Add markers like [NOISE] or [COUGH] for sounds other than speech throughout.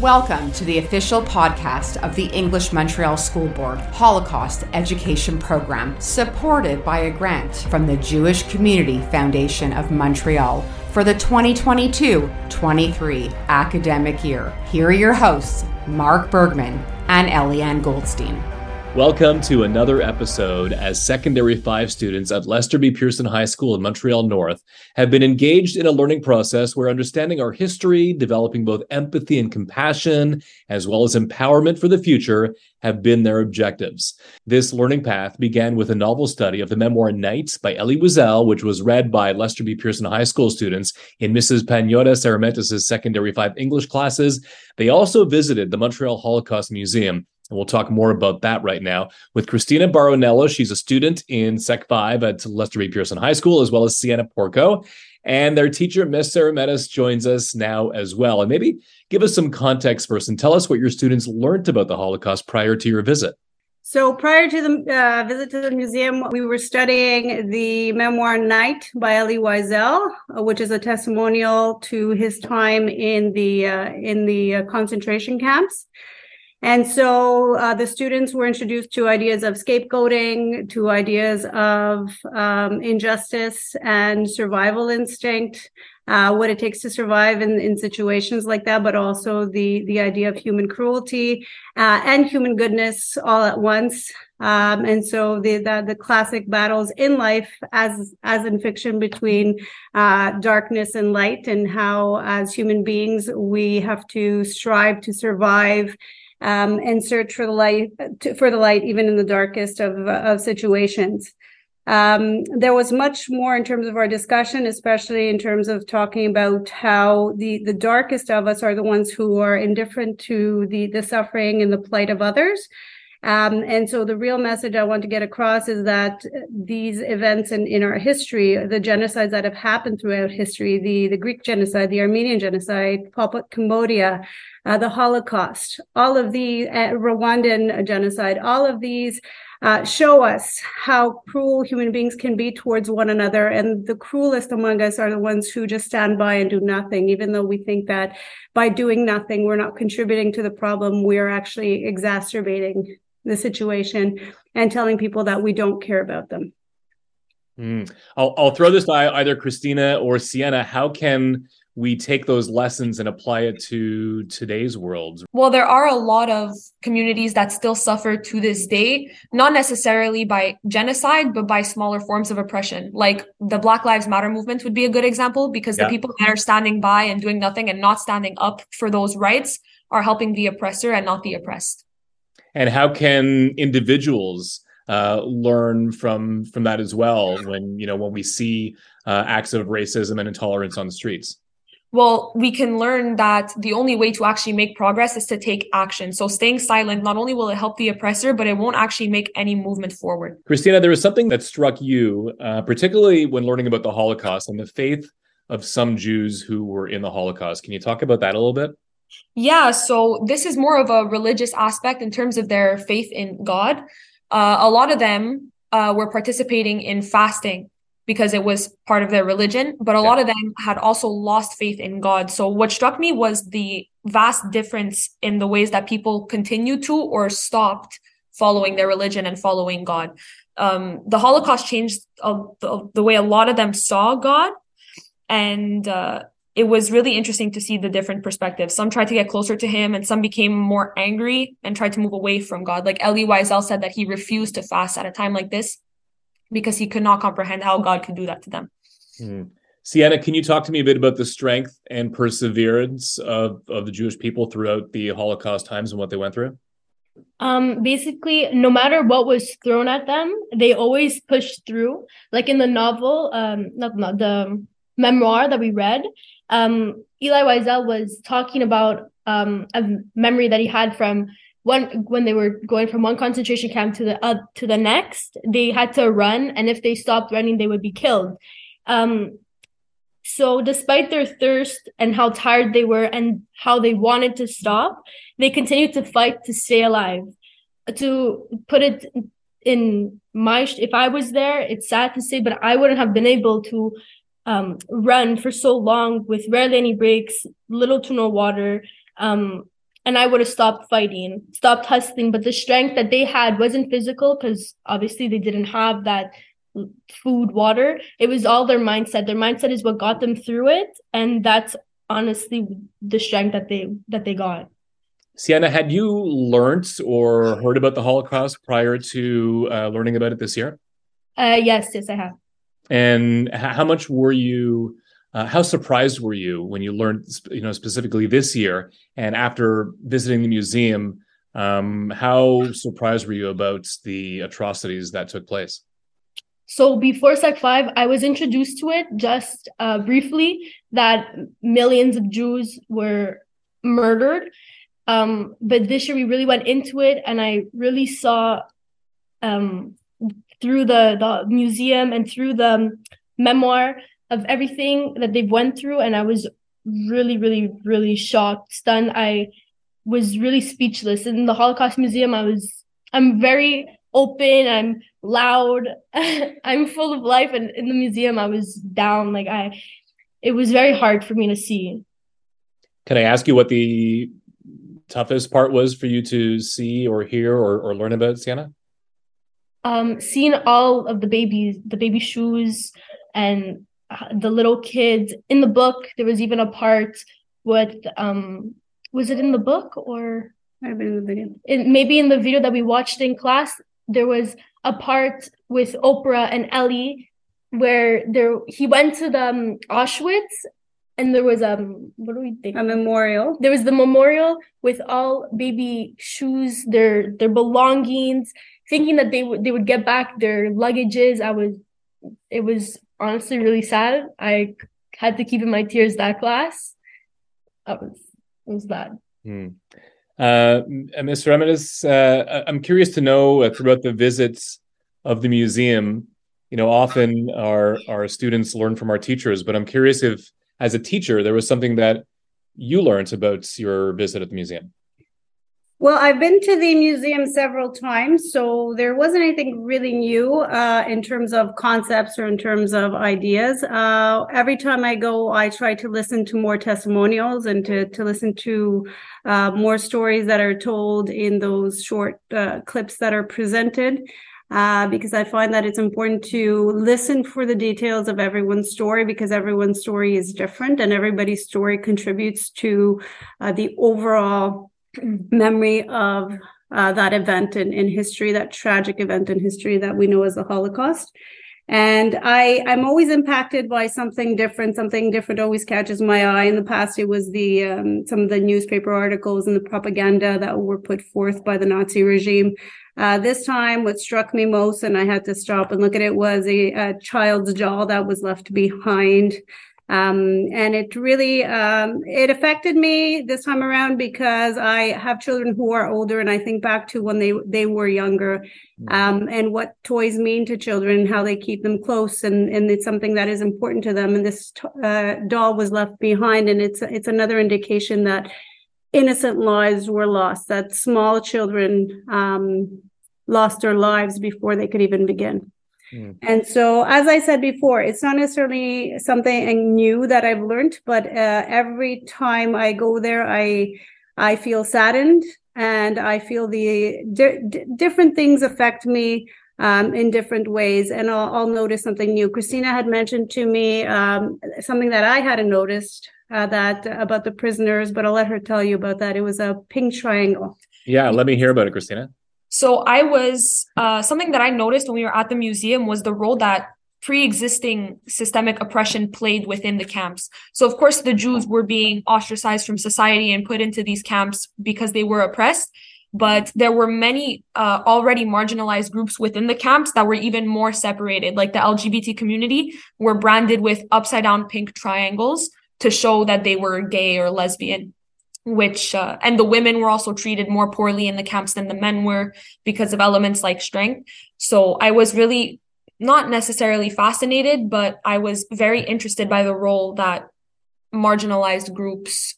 Welcome to the official podcast of the English Montreal School Board Holocaust Education Program, supported by a grant from the Jewish Community Foundation of Montreal for the 2022 23 academic year. Here are your hosts, Mark Bergman and Eliane Goldstein. Welcome to another episode as Secondary 5 students at Lester B. Pearson High School in Montreal North have been engaged in a learning process where understanding our history, developing both empathy and compassion, as well as empowerment for the future, have been their objectives. This learning path began with a novel study of the memoir Night by Elie Wiesel, which was read by Lester B. Pearson High School students in Mrs. Pangiota Seremetis' Secondary 5 English classes. They also visited the Montreal Holocaust Museum and we'll talk more about that right now with Cristina Baronello. She's a student in Sec 5 at Lester B. Pearson High School, as well as Sienna Porco. And their teacher, Miss Seremetis, joins us now as well. And maybe give us some context first and tell us what your students learned about the Holocaust prior to your visit. So prior to the uh, visit to the museum, we were studying the memoir Night by Elie Wiesel, uh, which is a testimonial to his time in the uh, in the uh, concentration camps. And so uh, the students were introduced to ideas of scapegoating, to ideas of um, injustice and survival instinct, uh, what it takes to survive in, in situations like that, but also the, the idea of human cruelty uh, and human goodness all at once. Um, and so the, the, the classic battles in life, as as in fiction, between uh, darkness and light, and how as human beings we have to strive to survive um, and search for the light to, for the light even in the darkest of of situations. Um, there was much more in terms of our discussion, especially in terms of talking about how the the darkest of us are the ones who are indifferent to the the suffering and the plight of others. Um, and so the real message I want to get across is that these events in, in our history, the genocides that have happened throughout history, the, the Greek genocide, the Armenian genocide, Pot, Cambodia, uh, the Holocaust, all of the uh, Rwandan genocide, all of these uh, show us how cruel human beings can be towards one another. And the cruelest among us are the ones who just stand by and do nothing, even though we think that by doing nothing, we're not contributing to the problem, we're actually exacerbating the situation and telling people that we don't care about them. Mm. I'll, I'll throw this to either Cristina or Sienna. How can we take those lessons and apply it to today's world? Well, there are a lot of communities that still suffer to this day, not necessarily by genocide, but by smaller forms of oppression. Like the Black Lives Matter movement would be a good example because yeah. the people that are standing by and doing nothing and not standing up for those rights are helping the oppressor and not the oppressed and how can individuals uh, learn from from that as well when you know when we see uh, acts of racism and intolerance on the streets? Well we can learn that the only way to actually make progress is to take action. So staying silent not only will it help the oppressor but it won't actually make any movement forward. Cristina there was something that struck you uh, particularly when learning about the holocaust and the faith of some jews who were in the holocaust. Can you talk about that a little bit yeah, so this is more of a religious aspect in terms of their faith in God. Uh, a lot of them uh, were participating in fasting because it was part of their religion, but a yeah. lot of them had also lost faith in God. So what struck me was the vast difference in the ways that people continued to or stopped following their religion and following God. Um, the Holocaust changed uh, the, the, way a lot of them saw God, and uh, it was really interesting to see the different perspectives. Some tried to get closer to him and some became more angry and tried to move away from God. Like Elie Wiesel said that he refused to fast at a time like this because he could not comprehend how God could do that to them. Hmm. Sienna, can you talk to me a bit about the strength and perseverance of, of the Jewish people throughout the Holocaust times and what they went through? Um, basically, no matter what was thrown at them, they always pushed through. Like in the novel, um, not, not the memoir that we read, um, Elie Wiesel was talking about um, a memory that he had from one when they were going from one concentration camp to the uh, to the next. They had to run, and if they stopped running, they would be killed. Um, so, despite their thirst and how tired they were and how they wanted to stop, they continued to fight to stay alive. To put it in my, if I was there, it's sad to say, but I wouldn't have been able to um, run for so long with rarely any breaks, little to no water. Um, and I would have stopped fighting, stopped hustling. But the strength that they had wasn't physical because obviously they didn't have that food, water. It was all their mindset. Their mindset is what got them through it, and that's honestly the strength that they that they got. Sienna, had you learned or heard about the Holocaust prior to uh, learning about it this year? Uh, yes, yes, I have. And how much were you? Uh, how surprised were you when you learned, you know, specifically this year and after visiting the museum? Um, how surprised were you about the atrocities that took place? So before Sec 5, I was introduced to it just uh, briefly that millions of Jews were murdered. Um, but this year we really went into it and I really saw um, through the, the museum and through the memoir of everything that they've went through. And I was really, really, really shocked, stunned. I was really speechless. In the Holocaust Museum, I was, I'm very open, I'm loud, [LAUGHS] I'm full of life. And in the museum, I was down. Like I, it was very hard for me to see. Can I ask you what the toughest part was for you to see or hear or, or learn about Sienna? Um, seeing all of the babies, the baby shoes, and uh, the little kids in the book. There was even a part with um, was it in the book or might have been in the video? It, maybe in the video that we watched in class, there was a part with Oprah and Elie where there he went to the um, Auschwitz and there was um what do we think a memorial there was the memorial with all baby shoes their their belongings thinking that they would they would get back their luggages i was it was honestly really sad i had to keep in my tears that class that was it was bad hmm. uh mr Eminis, uh i'm curious to know uh, throughout the visits of the museum you know often our our students learn from our teachers but i'm curious if as a teacher, there was something that you learned about your visit at the museum. Well, I've been to the museum several times, so there wasn't anything really new uh, in terms of concepts or in terms of ideas. Uh, every time I go, I try to listen to more testimonials and to, to listen to uh, more stories that are told in those short uh, clips that are presented uh, because I find that it's important to listen for the details of everyone's story because everyone's story is different and everybody's story contributes to uh, the overall memory of uh, that event in, in history, that tragic event in history that we know as the Holocaust. And I, I'm always impacted by something different. Something different always catches my eye. In the past, it was the um, some of the newspaper articles and the propaganda that were put forth by the Nazi regime. Uh, this time, what struck me most, and I had to stop and look at it, was a, a child's jaw that was left behind. Um, and it really um, it affected me this time around because I have children who are older, and I think back to when they they were younger, mm. um, and what toys mean to children, how they keep them close, and and it's something that is important to them. And this uh, doll was left behind, and it's it's another indication that innocent lives were lost, that small children um, lost their lives before they could even begin. Mm. And so, as I said before, it's not necessarily something new that I've learned, but uh, every time I go there, I I feel saddened and I feel the di- different things affect me um, in different ways, and I'll, I'll, notice something new. Cristina had mentioned to me um, something that I hadn't noticed uh, that about the prisoners, but I'll let her tell you about that. It was a pink triangle. Yeah, let me hear about it, Cristina. So I was uh, something that I noticed when we were at the museum was the role that pre-existing systemic oppression played within the camps. So of course the Jews were being ostracized from society and put into these camps because they were oppressed. But there were many uh, already marginalized groups within the camps that were even more separated, like the LGBT community were branded with upside down pink triangles to show that they were gay or lesbian which uh, and the women were also treated more poorly in the camps than the men were because of elements like strength. So i was really not necessarily fascinated but i was very interested by the role that marginalized groups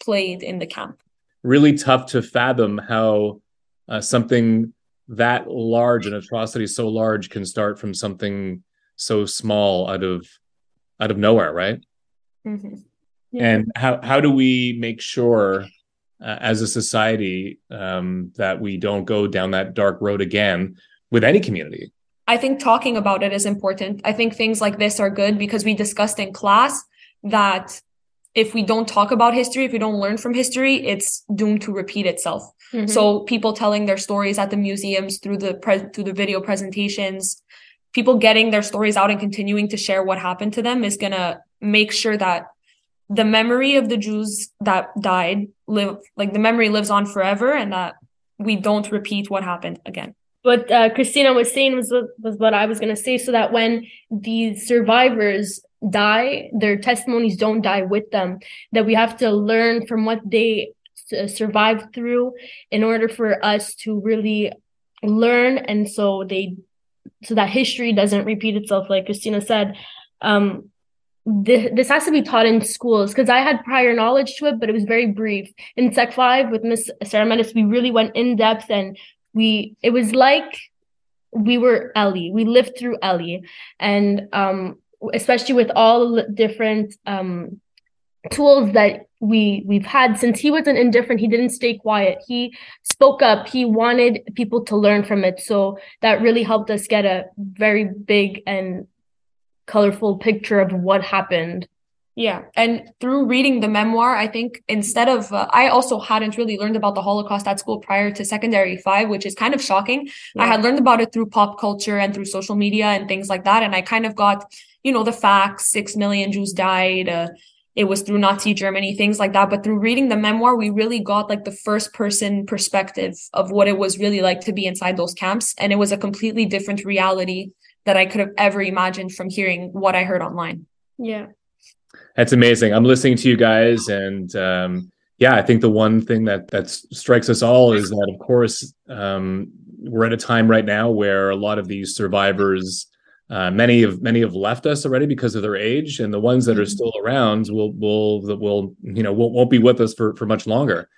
played in the camp. Really tough to fathom how uh, something that large an atrocity so large can start from something so small out of out of nowhere right? Mm-hmm. Yeah. And how how do we make sure uh, as a society um, that we don't go down that dark road again with any community. I think talking about it is important. I think things like this are good because we discussed in class that if we don't talk about history, if we don't learn from history, it's doomed to repeat itself. Mm-hmm. So people telling their stories at the museums through the pre- through the video presentations, people getting their stories out and continuing to share what happened to them is going to make sure that the memory of the Jews that died live like the memory lives on forever and that we don't repeat what happened again. What uh, Cristina was saying was was what I was going to say so that when the survivors die their testimonies don't die with them that we have to learn from what they survived through in order for us to really learn and so they so that history doesn't repeat itself like cristina said um this, has to be taught in schools because I had prior knowledge to it, but it was very brief. In Sec 5 with Miss Seremetis, we really went in depth and we, it was like we were Elie. We lived through Elie. And um, especially with all different um, tools that we we've had since he wasn't indifferent he didn't stay quiet he spoke up he wanted people to learn from it so that really helped us get a very big and colorful picture of what happened yeah and through reading the memoir i think instead of uh, i also hadn't really learned about the holocaust at school prior to secondary 5 which is kind of shocking yeah. i had learned about it through pop culture and through social media and things like that and i kind of got you know the facts 6 million jews died uh, it was through Nazi Germany, things like that. But through reading the memoir, we really got like the first person perspective of what it was really like to be inside those camps. And it was a completely different reality that I could have ever imagined from hearing what I heard online. Yeah. That's amazing. I'm listening to you guys and um, yeah, I think the one thing that that strikes us all is that of course um, we're at a time right now where a lot of these survivors uh, many have many have left us already because of their age, and the ones that are mm-hmm. still around will will will you know won't, won't be with us for for much longer.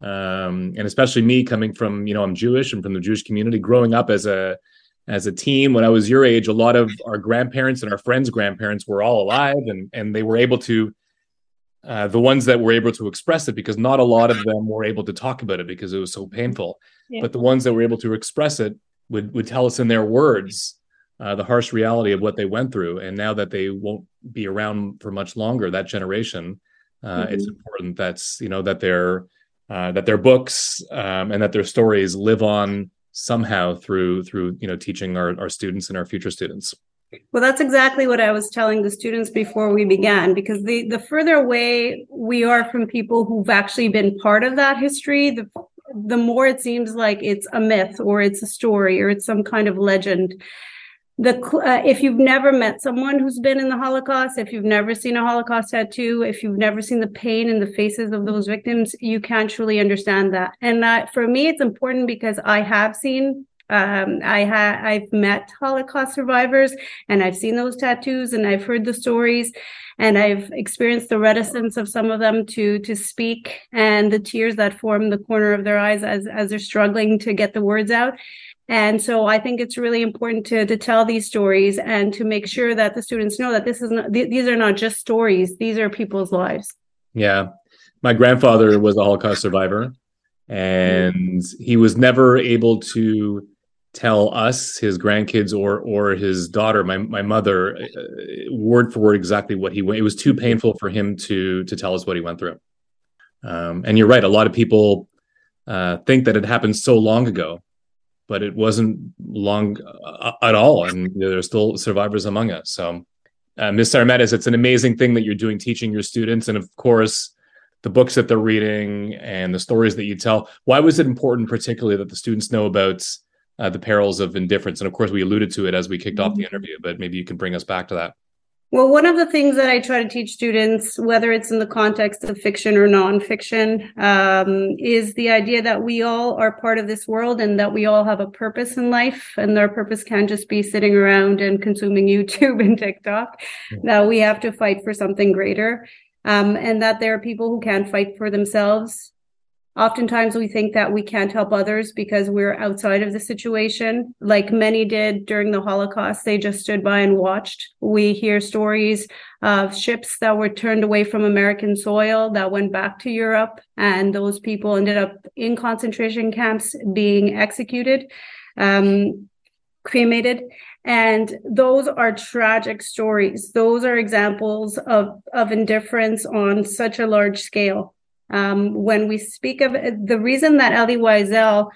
Um, and especially me coming from you know I'm Jewish and from the Jewish community, growing up as a as a team when I was your age, a lot of our grandparents and our friends' grandparents were all alive, and and they were able to. Uh, the ones that were able to express it, because not a lot of them were able to talk about it because it was so painful. Yeah. But the ones that were able to express it would would tell us in their words uh, the harsh reality of what they went through. And now that they won't be around for much longer, that generation, uh, mm-hmm. it's important that's you know that their uh, that their books um, and that their stories live on somehow through through you know teaching our, our students and our future students. Well, that's exactly what I was telling the students before we began, because the, the further away we are from people who've actually been part of that history, the the more it seems like it's a myth or it's a story or it's some kind of legend the uh, if you've never met someone who's been in the holocaust if you've never seen a holocaust tattoo if you've never seen the pain in the faces of those victims you can't truly understand that. And uh, for me it's important because i have seen um, i have i've met holocaust survivors and i've seen those tattoos and i've heard the stories and i've experienced the reticence of some of them to to speak and the tears that form the corner of their eyes as as they're struggling to get the words out and so I think it's really important to, to tell these stories and to make sure that the students know that this is not, th- these are not just stories. These are people's lives. Yeah. My grandfather was a Holocaust survivor and he was never able to tell us, his grandkids or, or his daughter, my, my mother, uh, word for word, exactly what he went. It was too painful for him to, to tell us what he went through. Um, and you're right. A lot of people uh, think that it happened so long ago but it wasn't long uh, at all, and you know, there's still survivors among us. So, uh, Ms. Seremetis, it's an amazing thing that you're doing, teaching your students, and of course, the books that they're reading and the stories that you tell. Why was it important, particularly, that the students know about uh, the perils of indifference? And of course, we alluded to it as we kicked mm-hmm. off the mm-hmm. interview, but maybe you can bring us back to that. Well, one of the things that I try to teach students, whether it's in the context of fiction or nonfiction, um, is the idea that we all are part of this world and that we all have a purpose in life. And our purpose can't just be sitting around and consuming [LAUGHS] YouTube and TikTok. That we have to fight for something greater. Um, and that there are people who can't fight for themselves Oftentimes, we think that we can't help others because we're outside of the situation, like many did during the Holocaust. They just stood by and watched. We hear stories of ships that were turned away from American soil that went back to Europe, and those people ended up in concentration camps being executed, um, cremated. And those are tragic stories. Those are examples of, of indifference on such a large scale. Um, when we speak of the reason that Elie Wiesel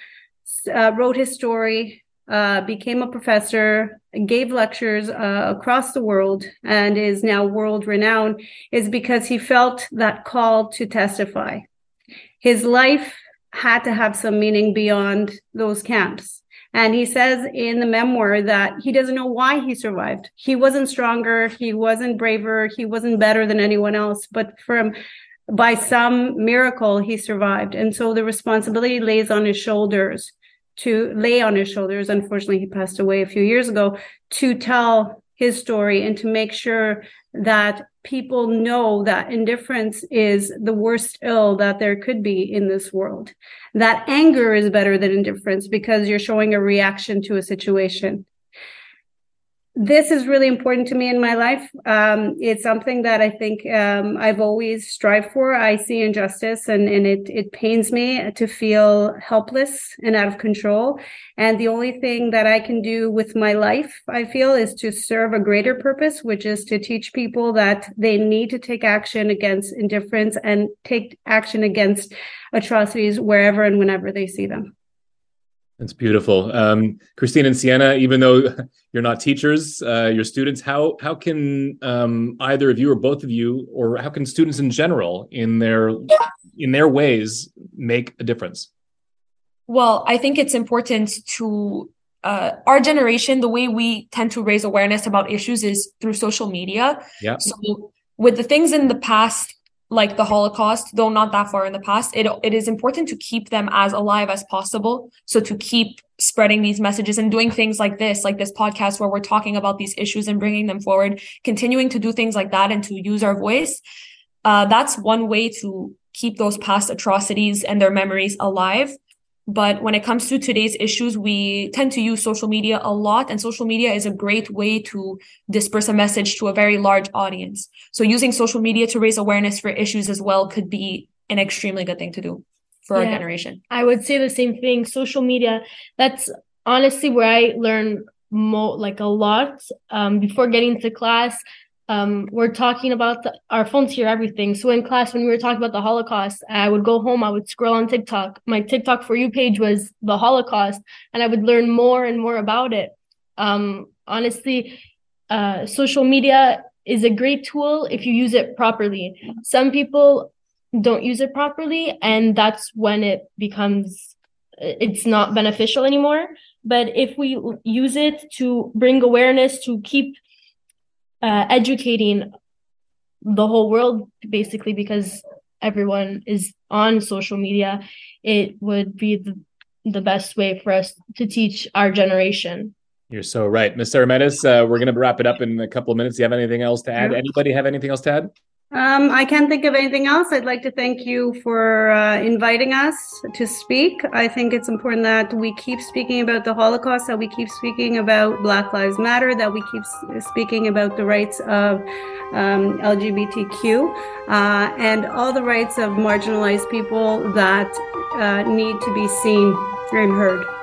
uh, wrote his story, uh, became a professor, gave lectures uh, across the world, and is now world renowned, is because he felt that call to testify. His life had to have some meaning beyond those camps. And he says in the memoir that he doesn't know why he survived. He wasn't stronger, he wasn't braver, he wasn't better than anyone else, but from by some miracle he survived. And so the responsibility lays on his shoulders to lay on his shoulders. Unfortunately, he passed away a few years ago to tell his story and to make sure that people know that indifference is the worst ill that there could be in this world. That anger is better than indifference because you're showing a reaction to a situation this is really important to me in my life. Um, it's something that I think um, I've always strived for. I see injustice and, and it, it pains me to feel helpless and out of control. And the only thing that I can do with my life, I feel, is to serve a greater purpose, which is to teach people that they need to take action against indifference and take action against atrocities wherever and whenever they see them. That's beautiful, um, Christine and Sienna. Even though [LAUGHS] you're not teachers, uh, you're students. How how can um, either of you or both of you, or how can students in general, in their in their ways, make a difference? Well, I think it's important to uh, our generation. The way we tend to raise awareness about issues is through social media. Yeah. So with the things in the past like the Holocaust, though not that far in the past, it it is important to keep them as alive as possible. So to keep spreading these messages and doing things like this, like this podcast where we're talking about these issues and bringing them forward, continuing to do things like that and to use our voice. Uh, that's one way to keep those past atrocities and their memories alive. But when it comes to today's issues, we tend to use social media a lot, and social media is a great way to disperse a message to a very large audience. So using social media to raise awareness for issues as well could be an extremely good thing to do for yeah, our generation. I would say the same thing. Social media, that's honestly where I learn more like a lot. Um, before getting to class, um, we're talking about the, our phones hear everything. So in class, when we were talking about the Holocaust, I would go home, I would scroll on TikTok. My TikTok for you page was the Holocaust, and I would learn more and more about it. Um, honestly, uh, social media is a great tool if you use it properly. Some people don't use it properly, and that's when it becomes it's not beneficial anymore. But if we use it to bring awareness, to keep uh, educating the whole world basically because everyone is on social media it would be the, the best way for us to teach our generation. You're so right. Ms. Seremetis, uh, we're going to wrap it up in a couple of minutes. Do you have anything else to add? Anybody have anything else to add um, I can't think of anything else. I'd like to thank you for uh, inviting us to speak. I think it's important that we keep speaking about the Holocaust, that we keep speaking about Black Lives Matter, that we keep speaking about the rights of um, LGBTQ uh, and all the rights of marginalized people that uh, need to be seen and heard.